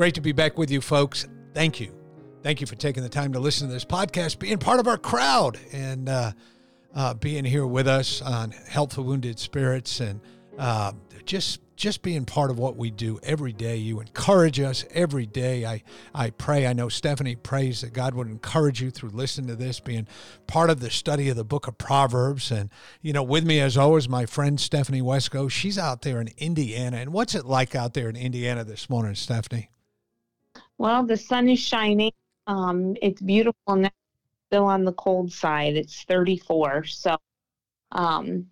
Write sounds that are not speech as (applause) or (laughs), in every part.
Great to be back with you, folks. Thank you. Thank you for taking the time to listen to this podcast, being part of our crowd, and uh, uh, being here with us on Help for Wounded Spirits, and uh, just just being part of what we do every day. You encourage us every day. I, I pray, I know Stephanie prays that God would encourage you through listening to this, being part of the study of the book of Proverbs. And, you know, with me as always, my friend Stephanie Wesco. She's out there in Indiana. And what's it like out there in Indiana this morning, Stephanie? Well, the sun is shining. Um, it's beautiful now. Still on the cold side. It's 34. So, um,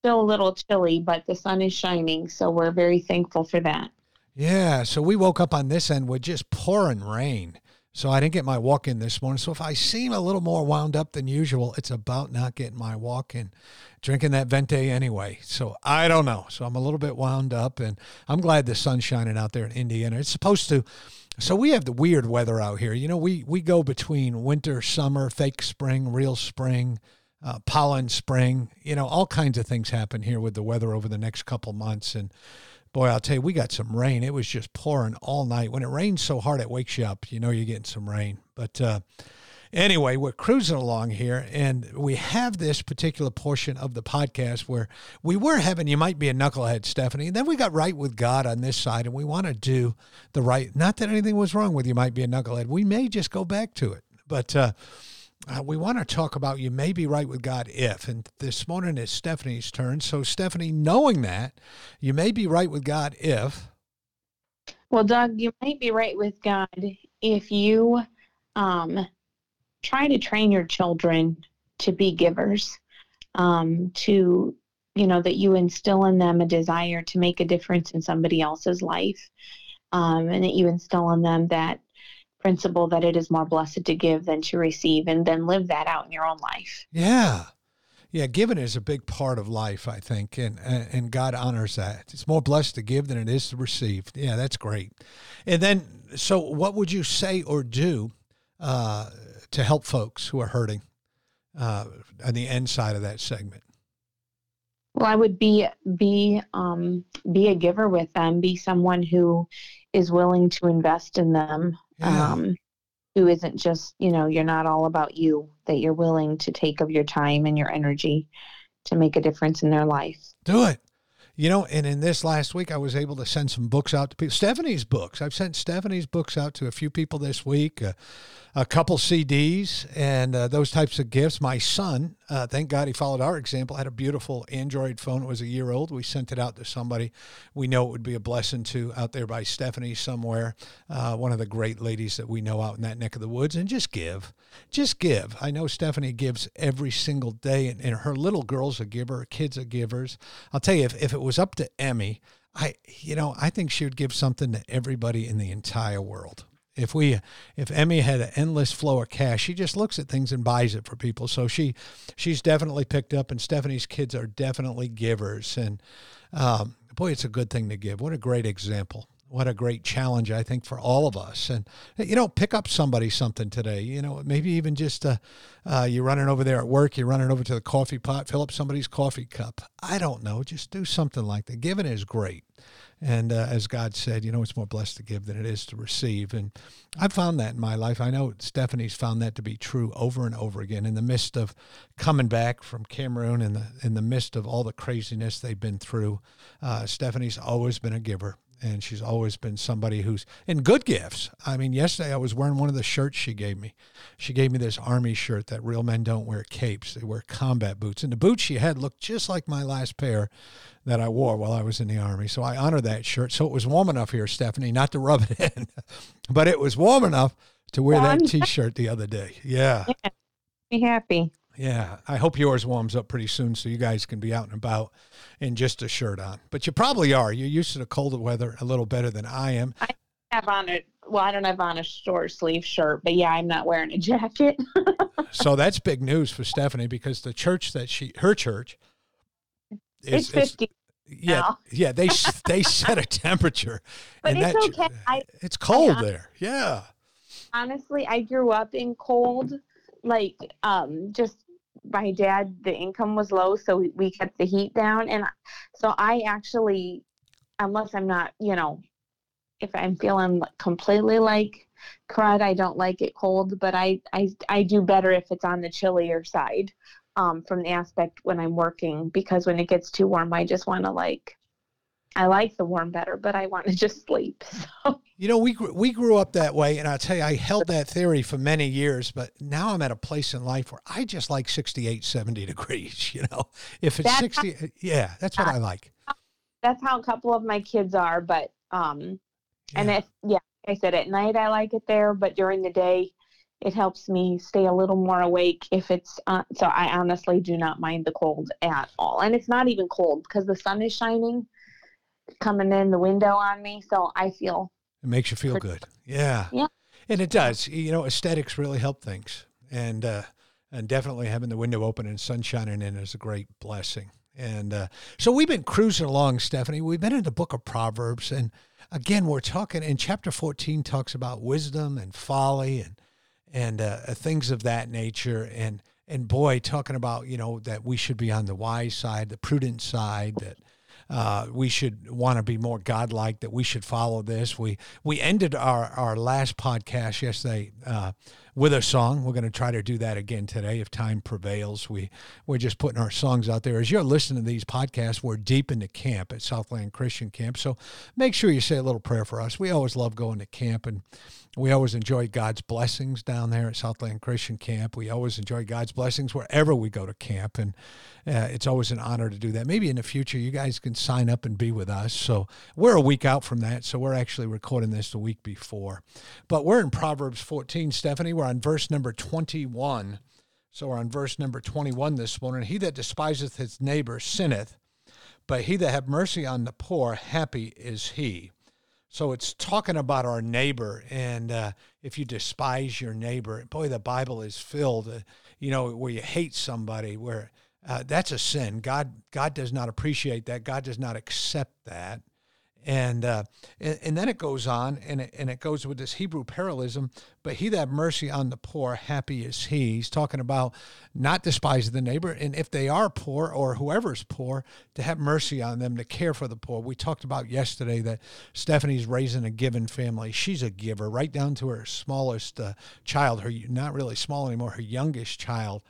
still a little chilly, but the sun is shining. So we're very thankful for that. Yeah. So we woke up on this end with just pouring rain. So I didn't get my walk in this morning. So if I seem a little more wound up than usual, it's about not getting my walk in, drinking that Venti anyway. So I don't know. So I'm a little bit wound up, and I'm glad the sun's shining out there in Indiana. It's supposed to so we have the weird weather out here. You know, we we go between winter, summer, fake spring, real spring, uh, pollen spring. You know, all kinds of things happen here with the weather over the next couple months. And boy, I'll tell you, we got some rain. It was just pouring all night. When it rains so hard, it wakes you up. You know, you're getting some rain. But uh, Anyway, we're cruising along here, and we have this particular portion of the podcast where we were having you might be a knucklehead, Stephanie, and then we got right with God on this side, and we want to do the right. Not that anything was wrong with you might be a knucklehead. We may just go back to it, but. Uh, uh, we want to talk about you may be right with God if, and this morning is Stephanie's turn. So, Stephanie, knowing that you may be right with God if. Well, Doug, you might be right with God if you um, try to train your children to be givers, um, to, you know, that you instill in them a desire to make a difference in somebody else's life, um, and that you instill in them that principle that it is more blessed to give than to receive, and then live that out in your own life. Yeah. Yeah, giving is a big part of life, I think, and and God honors that. It's more blessed to give than it is to receive. Yeah, that's great. And then, so what would you say or do uh, to help folks who are hurting uh, on the end side of that segment? Well, I would be be um, be a giver with them. Be someone who is willing to invest in them. Yeah. Um, who isn't just you know you're not all about you. That you're willing to take of your time and your energy to make a difference in their life. Do it. You know, and in this last week, I was able to send some books out to people. Stephanie's books. I've sent Stephanie's books out to a few people this week. Uh, a couple CDs and uh, those types of gifts. My son, uh, thank God he followed our example, had a beautiful Android phone. It was a year old. We sent it out to somebody we know it would be a blessing to out there by Stephanie somewhere, uh, one of the great ladies that we know out in that neck of the woods. And just give, just give. I know Stephanie gives every single day, and, and her little girls a giver, her kids are givers. I'll tell you, if, if it was up to Emmy, I, you know, I think she would give something to everybody in the entire world. If we, if Emmy had an endless flow of cash, she just looks at things and buys it for people. So she, she's definitely picked up, and Stephanie's kids are definitely givers. And um, boy, it's a good thing to give. What a great example what a great challenge I think for all of us. And you know, pick up somebody something today. You know, maybe even just uh, uh, you're running over there at work, you're running over to the coffee pot, fill up somebody's coffee cup. I don't know, just do something like that. Giving is great. And uh, as God said, you know, it's more blessed to give than it is to receive. And I've found that in my life. I know Stephanie's found that to be true over and over again in the midst of coming back from Cameroon, in the in the midst of all the craziness they've been through. Uh, Stephanie's always been a giver and she's always been somebody who's in good gifts. I mean, yesterday I was wearing one of the shirts she gave me. She gave me this army shirt that real men don't wear capes; they wear combat boots. And the boots she had looked just like my last pair that I wore while I was in the army. So I honor that shirt. So it was warm enough here, Stephanie, not to rub it in, (laughs) but it was warm enough to wear that T-shirt the other day. Yeah. yeah. Be happy. Yeah, I hope yours warms up pretty soon so you guys can be out and about in just a shirt on. But you probably are. You're used to the colder weather a little better than I am. I have on a well, I don't have on a short sleeve shirt, but yeah, I'm not wearing a jacket. (laughs) so that's big news for Stephanie because the church that she her church is, it's 50 yeah, now. yeah, they (laughs) they set a temperature, but and it's that, okay. I, it's cold I, there. Yeah. Honestly, I grew up in cold, like um, just my dad. The income was low, so we, kept the heat down, and so I actually, unless I'm not, you know, if I'm feeling completely like crud, I don't like it cold, but I I I do better if it's on the chillier side um, from the aspect when I'm working because when it gets too warm, I just want to like, I like the warm better, but I want to (laughs) just sleep. (laughs) So. You know, we we grew up that way, and I'll tell you, I held that theory for many years, but now I'm at a place in life where I just like 68, 70 (laughs) degrees. You know, if it's that's 60, how, yeah, that's what I like. That's how a couple of my kids are, but um, yeah. and if yeah, I said at night I like it there, but during the day it helps me stay a little more awake if it's uh, so i honestly do not mind the cold at all and it's not even cold because the sun is shining coming in the window on me so i feel it makes you feel good. Yeah. Yeah. And it does. You know aesthetics really help things. And uh and definitely having the window open and sun shining in is a great blessing. And uh, so we've been cruising along stephanie. We've been in the book of proverbs. And again we're talking in chapter 14 talks about wisdom and folly and and uh, uh, things of that nature. And and boy, talking about you know that we should be on the wise side, the prudent side, that uh, we should want to be more godlike, that we should follow this. We we ended our our last podcast yesterday uh, with a song. We're going to try to do that again today if time prevails. We we're just putting our songs out there. As you're listening to these podcasts, we're deep into camp at Southland Christian Camp. So make sure you say a little prayer for us. We always love going to camp and we always enjoy God's blessings down there at Southland Christian Camp. We always enjoy God's blessings wherever we go to camp, and uh, it's always an honor to do that. Maybe in the future, you guys can sign up and be with us. So we're a week out from that, so we're actually recording this the week before. But we're in Proverbs 14, Stephanie. We're on verse number 21. So we're on verse number 21 this morning. He that despiseth his neighbor sinneth, but he that have mercy on the poor, happy is he. So it's talking about our neighbor, and uh, if you despise your neighbor, boy, the Bible is filled, uh, you know, where you hate somebody, where uh, that's a sin. God, God does not appreciate that. God does not accept that and, uh, and and then it goes on and it, and it goes with this Hebrew parallelism. But he that have mercy on the poor, happy is he. He's talking about not despising the neighbor, and if they are poor or whoever's poor, to have mercy on them, to care for the poor. We talked about yesterday that Stephanie's raising a given family. She's a giver, right down to her smallest uh, child, her not really small anymore, her youngest child,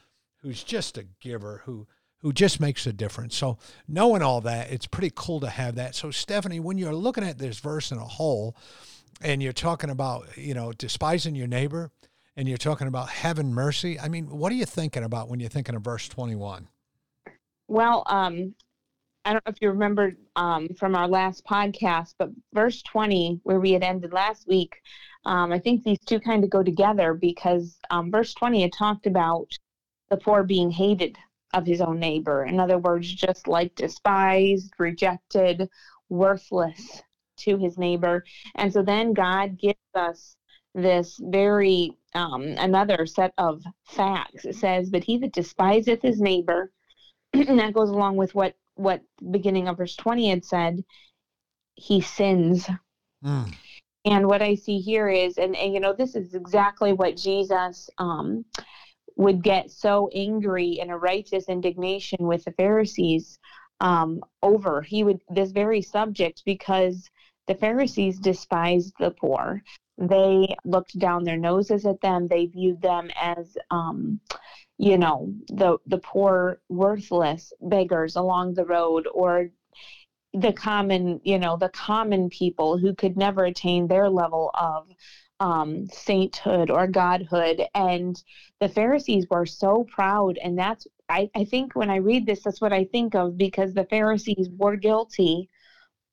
who's just a giver who who just makes a difference. So, knowing all that, it's pretty cool to have that. So, Stephanie, when you're looking at this verse in a whole and you're talking about, you know, despising your neighbor and you're talking about having mercy, I mean, what are you thinking about when you're thinking of verse 21? Well, um, I don't know if you remember um, from our last podcast, but verse 20, where we had ended last week, um, I think these two kind of go together because um, verse 20 had talked about the poor being hated of his own neighbor. In other words, just like despised, rejected, worthless to his neighbor. And so then God gives us this very um, another set of facts. It says, "But he that despiseth his neighbor," (clears throat) and that goes along with what what beginning of verse twenty had said. He sins. Mm. And what I see here is, and, and you know, this is exactly what Jesus um, would get so angry and a righteous indignation with the Pharisees um, over he would this very subject because the Pharisees despised the poor. They looked down their noses at them. They viewed them as, um, you know, the the poor, worthless beggars along the road, or the common, you know, the common people who could never attain their level of um, sainthood or godhood. And the Pharisees were so proud. And that's, I, I think when I read this, that's what I think of because the Pharisees were guilty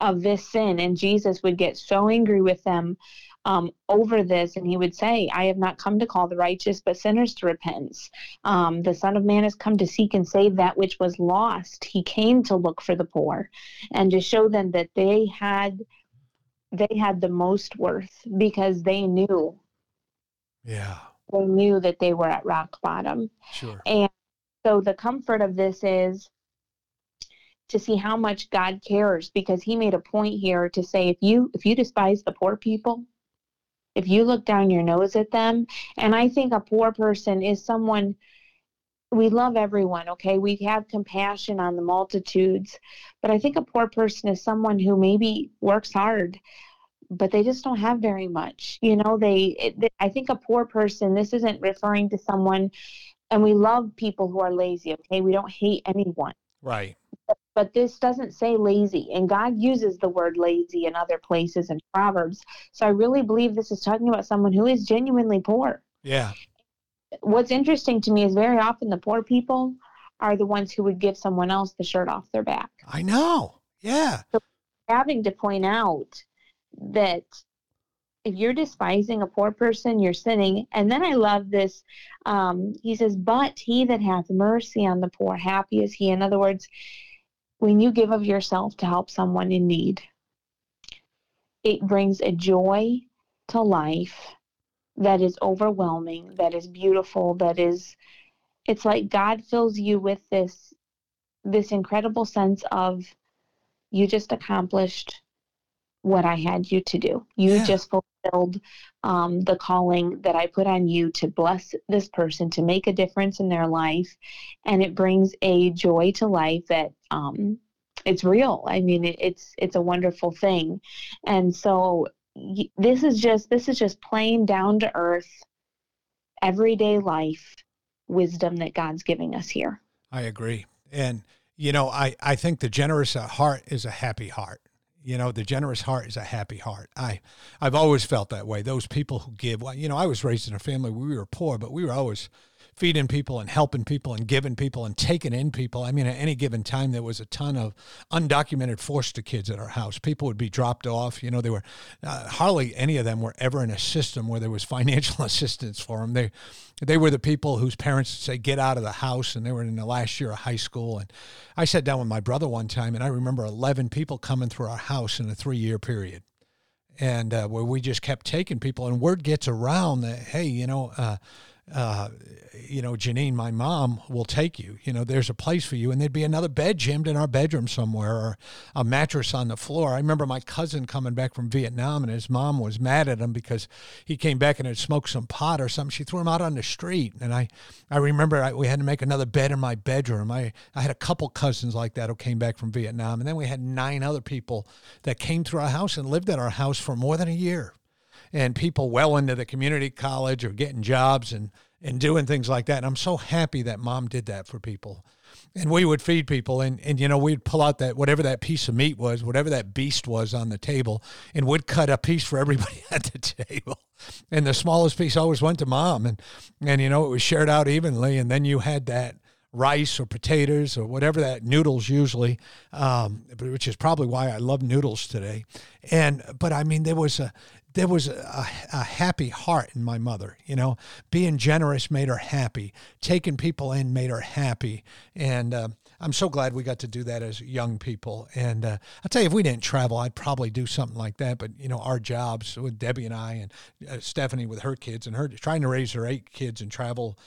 of this sin. And Jesus would get so angry with them um, over this, and he would say, I have not come to call the righteous, but sinners to repentance. Um, the Son of Man has come to seek and save that which was lost. He came to look for the poor and to show them that they had they had the most worth because they knew yeah. they knew that they were at rock bottom. Sure. And so the comfort of this is to see how much god cares because he made a point here to say if you if you despise the poor people if you look down your nose at them and i think a poor person is someone we love everyone, okay? We have compassion on the multitudes. But I think a poor person is someone who maybe works hard, but they just don't have very much. You know, they, it, I think a poor person, this isn't referring to someone, and we love people who are lazy, okay? We don't hate anyone. Right. But, but this doesn't say lazy, and God uses the word lazy in other places in Proverbs. So I really believe this is talking about someone who is genuinely poor. Yeah what's interesting to me is very often the poor people are the ones who would give someone else the shirt off their back. I know. Yeah. So having to point out that if you're despising a poor person, you're sinning. And then I love this. Um, he says, But he that hath mercy on the poor, happy is he. In other words, when you give of yourself to help someone in need, it brings a joy to life that is overwhelming, that is beautiful, that is it's like God fills you with this this incredible sense of you just accomplished what I had you to do. You yeah. just fulfilled um, the calling that I put on you to bless this person, to make a difference in their life, and it brings a joy to life that um, it's real. I mean, it, it's it's a wonderful thing, and so this is just this is just plain down to earth everyday life wisdom that God's giving us here. I agree. And you know, I I think the generous heart is a happy heart. You know, the generous heart is a happy heart. I I've always felt that way. Those people who give, well, you know, I was raised in a family we were poor, but we were always feeding people and helping people and giving people and taking in people. I mean, at any given time, there was a ton of undocumented foster kids at our house. People would be dropped off. You know, they were uh, hardly any of them were ever in a system where there was financial (laughs) assistance for them. They they were the people whose parents would say get out of the house, and they were in the last year of high school. And I sat down with my brother one time, and I remember eleven people coming through our house in a three year period and uh, where we just kept taking people and word gets around that hey you know uh, uh, you know, Janine, my mom will take you. You know, there's a place for you, and there'd be another bed jammed in our bedroom somewhere, or a mattress on the floor. I remember my cousin coming back from Vietnam, and his mom was mad at him because he came back and had smoked some pot or something. She threw him out on the street, and I, I remember I, we had to make another bed in my bedroom. I, I had a couple cousins like that who came back from Vietnam, and then we had nine other people that came through our house and lived at our house for more than a year and people well into the community college or getting jobs and and doing things like that. And I'm so happy that mom did that for people. And we would feed people and, and you know, we'd pull out that whatever that piece of meat was, whatever that beast was on the table, and would cut a piece for everybody (laughs) at the table. And the smallest piece always went to mom. And and you know, it was shared out evenly. And then you had that rice or potatoes or whatever that noodles usually, um, which is probably why I love noodles today. And but I mean, there was a there was a, a, happy heart in my mother. You know, being generous made her happy. Taking people in made her happy. And uh, I'm so glad we got to do that as young people. And uh, I'll tell you, if we didn't travel, I'd probably do something like that. But you know, our jobs with Debbie and I, and uh, Stephanie with her kids, and her trying to raise her eight kids and travel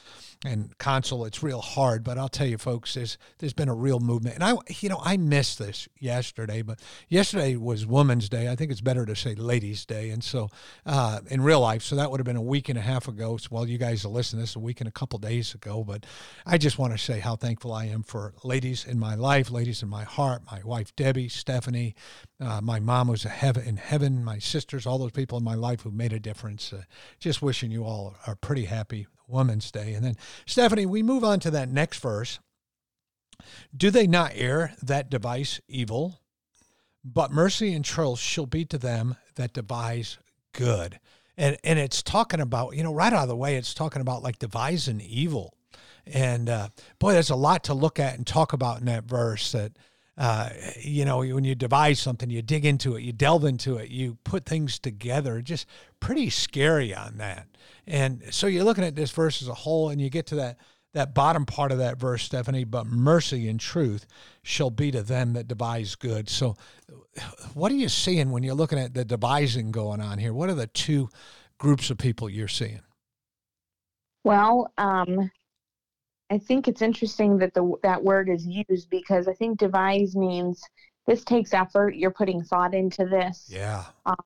and console, it's real hard. But I'll tell you, folks, there's there's been a real movement, and I, you know, I missed this yesterday. But yesterday was Women's Day. I think it's better to say Ladies' Day, and so uh, in real life, so that would have been a week and a half ago. So, well, you guys are listening this a week and a couple days ago. But I just want to say how thankful I am for ladies in my life, ladies in my heart. My wife Debbie, Stephanie, uh, my mom was a heaven in heaven. My sisters, all those people in my life who made a difference. Uh, just wishing you all are pretty happy Women's Day. And then, Stephanie, we move on to that next verse. Do they not err that device evil? but mercy and truth shall be to them that devise good. And and it's talking about, you know, right out of the way, it's talking about like devising evil. And uh, boy, there's a lot to look at and talk about in that verse that uh, you know, when you devise something, you dig into it, you delve into it, you put things together. Just pretty scary on that. And so you're looking at this verse as a whole, and you get to that that bottom part of that verse, Stephanie. But mercy and truth shall be to them that devise good. So, what are you seeing when you're looking at the devising going on here? What are the two groups of people you're seeing? Well, um, I think it's interesting that the that word is used because I think devise means this takes effort. You're putting thought into this. Yeah. Um,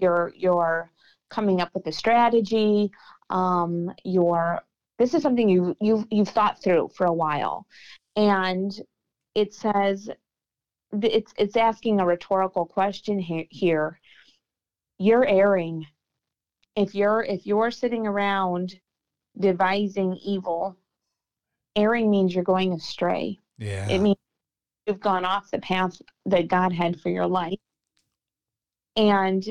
you're you're coming up with a strategy. Um, you're this is something you you've you've thought through for a while, and it says it's it's asking a rhetorical question he- here. You're erring if you're if you're sitting around devising evil erring means you're going astray. Yeah. It means you've gone off the path that God had for your life. And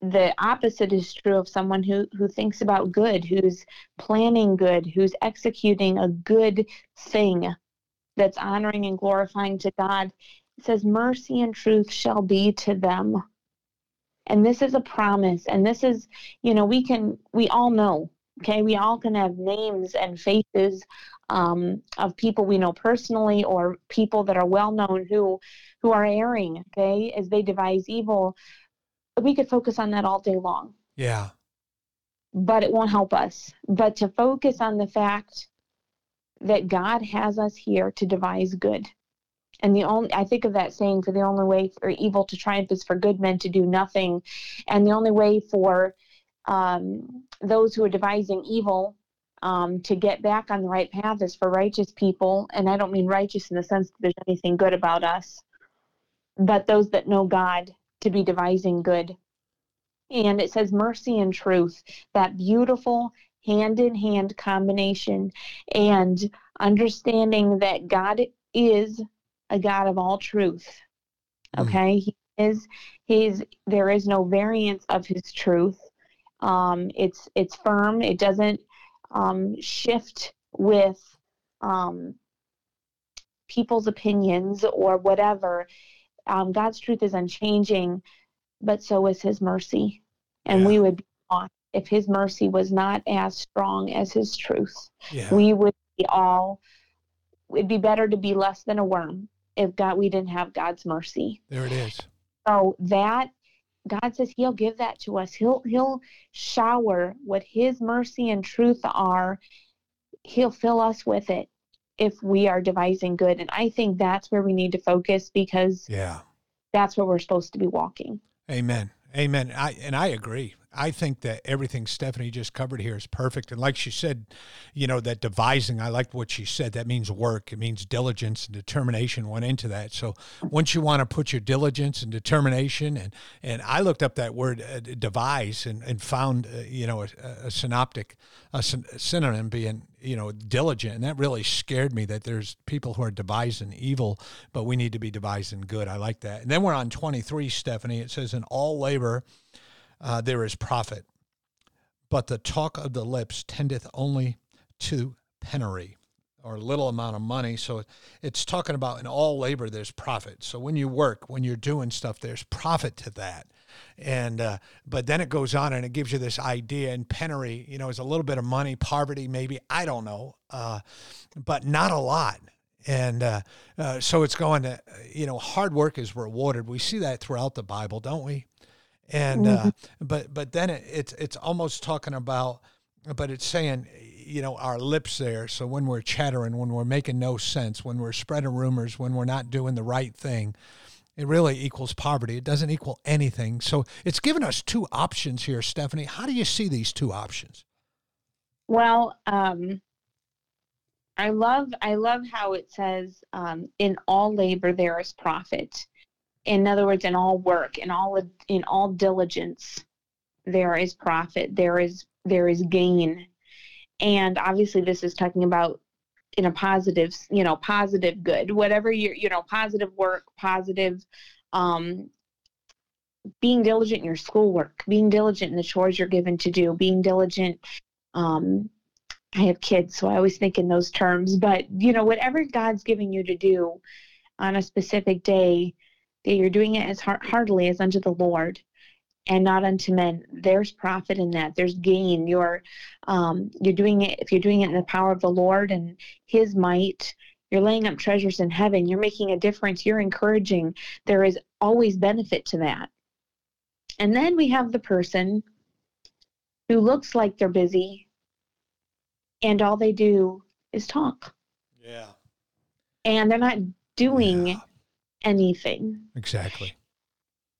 the opposite is true of someone who, who thinks about good, who's planning good, who's executing a good thing that's honoring and glorifying to God. It says, Mercy and truth shall be to them. And this is a promise. And this is, you know, we can, we all know, okay, we all can have names and faces um, of people we know personally or people that are well known who who are erring okay as they devise evil we could focus on that all day long. Yeah. But it won't help us. But to focus on the fact that god has us here to devise good. And the only i think of that saying for the only way for evil to triumph is for good men to do nothing. And the only way for um, those who are devising evil um, to get back on the right path is for righteous people. And I don't mean righteous in the sense that there's anything good about us, but those that know God to be devising good. And it says mercy and truth, that beautiful hand in hand combination, and understanding that God is a God of all truth. Hmm. Okay. Mm. He is, he's, there is no variance of his truth. Um, it's, it's firm. It doesn't, um, shift with um, people's opinions or whatever. Um, God's truth is unchanging, but so is His mercy. And yeah. we would be lost if His mercy was not as strong as His truth. Yeah. We would be all. It'd be better to be less than a worm if God we didn't have God's mercy. There it is. So that God says he'll give that to us. He'll he'll shower what his mercy and truth are. He'll fill us with it if we are devising good. And I think that's where we need to focus because yeah. That's where we're supposed to be walking. Amen. Amen. I and I agree. I think that everything Stephanie just covered here is perfect. And like she said, you know, that devising, I liked what she said. That means work. It means diligence and determination went into that. So once you want to put your diligence and determination, and and I looked up that word uh, devise and, and found, uh, you know, a, a synoptic, a synonym being, you know, diligent. And that really scared me that there's people who are devising evil, but we need to be devising good. I like that. And then we're on 23, Stephanie. It says, in all labor, uh, there is profit. But the talk of the lips tendeth only to penury or little amount of money. So it's talking about in all labor, there's profit. So when you work, when you're doing stuff, there's profit to that. And, uh, but then it goes on and it gives you this idea and penury, you know, is a little bit of money, poverty, maybe, I don't know, uh, but not a lot. And uh, uh so it's going to, you know, hard work is rewarded. We see that throughout the Bible, don't we? And mm-hmm. uh, but but then it, it's it's almost talking about but it's saying you know our lips there. So when we're chattering when we're making no sense when we're spreading rumors when we're not doing the right thing it really equals poverty. It doesn't equal anything. So it's given us two options here stephanie. How do you see these two options? Well um i love i love how it says um, in all labor there is profit in other words in all work in all in all diligence there is profit there is there is gain and obviously this is talking about in a positive you know positive good whatever you you know positive work positive um being diligent in your schoolwork, being diligent in the chores you're given to do, being diligent. Um, I have kids, so I always think in those terms. But you know, whatever God's giving you to do on a specific day, that you're doing it as heartily as unto the Lord and not unto men. There's profit in that. There's gain. You're um, you're doing it if you're doing it in the power of the Lord and His might. You're laying up treasures in heaven. You're making a difference. You're encouraging. There is always benefit to that. And then we have the person who looks like they're busy and all they do is talk. Yeah. And they're not doing yeah. Anything. Exactly.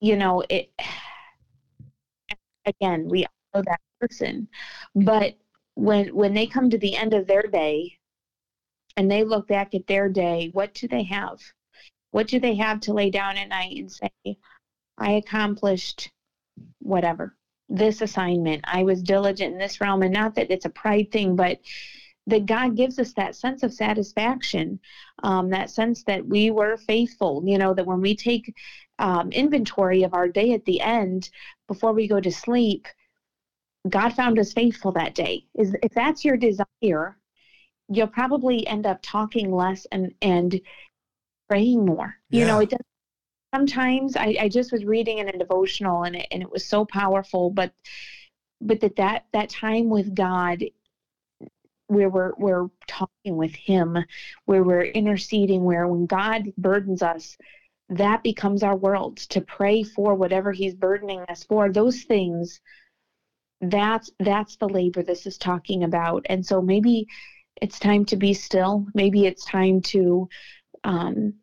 You know, it again, we know that person. But when when they come to the end of their day and they look back at their day, what do they have? What do they have to lay down at night and say, I accomplished whatever this assignment. I was diligent in this realm. And not that it's a pride thing, but that God gives us that sense of satisfaction, um, that sense that we were faithful, you know, that when we take um, inventory of our day at the end before we go to sleep, God found us faithful that day. Is if that's your desire, you'll probably end up talking less and and praying more. Yeah. You know, it does sometimes I, I just was reading in a devotional and it, and it was so powerful but but that that that time with god where we're we're talking with him where we're interceding where when god burdens us that becomes our world to pray for whatever he's burdening us for. Those things that's that's the labor this is talking about. And so maybe it's time to be still. Maybe it's time to um,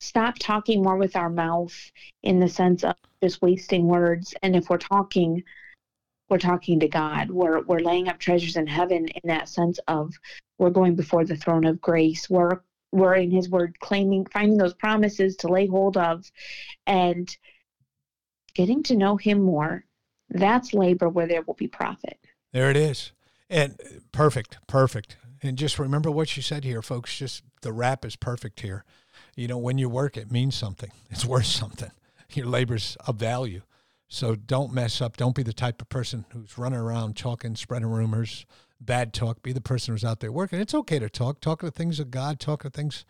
stop talking more with our mouth in the sense of just wasting words. And if we're talking, we're talking to God. We're we're laying up treasures in heaven in that sense of we're going before the throne of grace. We're we're in his word claiming finding those promises to lay hold of and getting to know him more. That's labor where there will be profit. There it is. And perfect, perfect. And just remember what you said here, folks. Just the wrap is perfect here you know, when you work, it means something. (laughs) It's worth something. Your labor's of value. So don't mess up. Don't be the type of person who's running around talking, spreading rumors, bad talk. Be the person who's out there working. It's okay to talk. Talk to things of God. Talk to things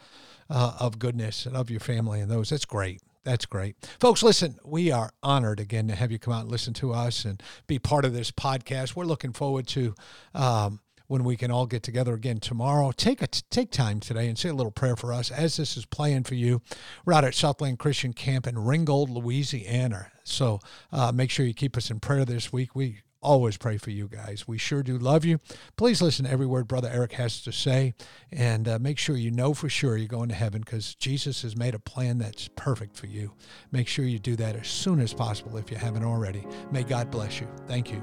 uh, of goodness and of your family and those. That's great. That's great. Folks, listen, we are honored again to have you come out and listen to us and be part of this podcast. We're looking forward to um, when we can all get together again tomorrow. Take a take time today and say a little prayer for us as this is playing for you. We're out at Southland Christian Camp in Ringgold, Louisiana. So uh, make sure you keep us in prayer this week. We always pray for you guys. We sure do love you. Please listen to every word Brother Eric has to say and uh, make sure you know for sure you're going to heaven because Jesus has made a plan that's perfect for you. Make sure you do that as soon as possible if you haven't already. May God bless you. Thank you.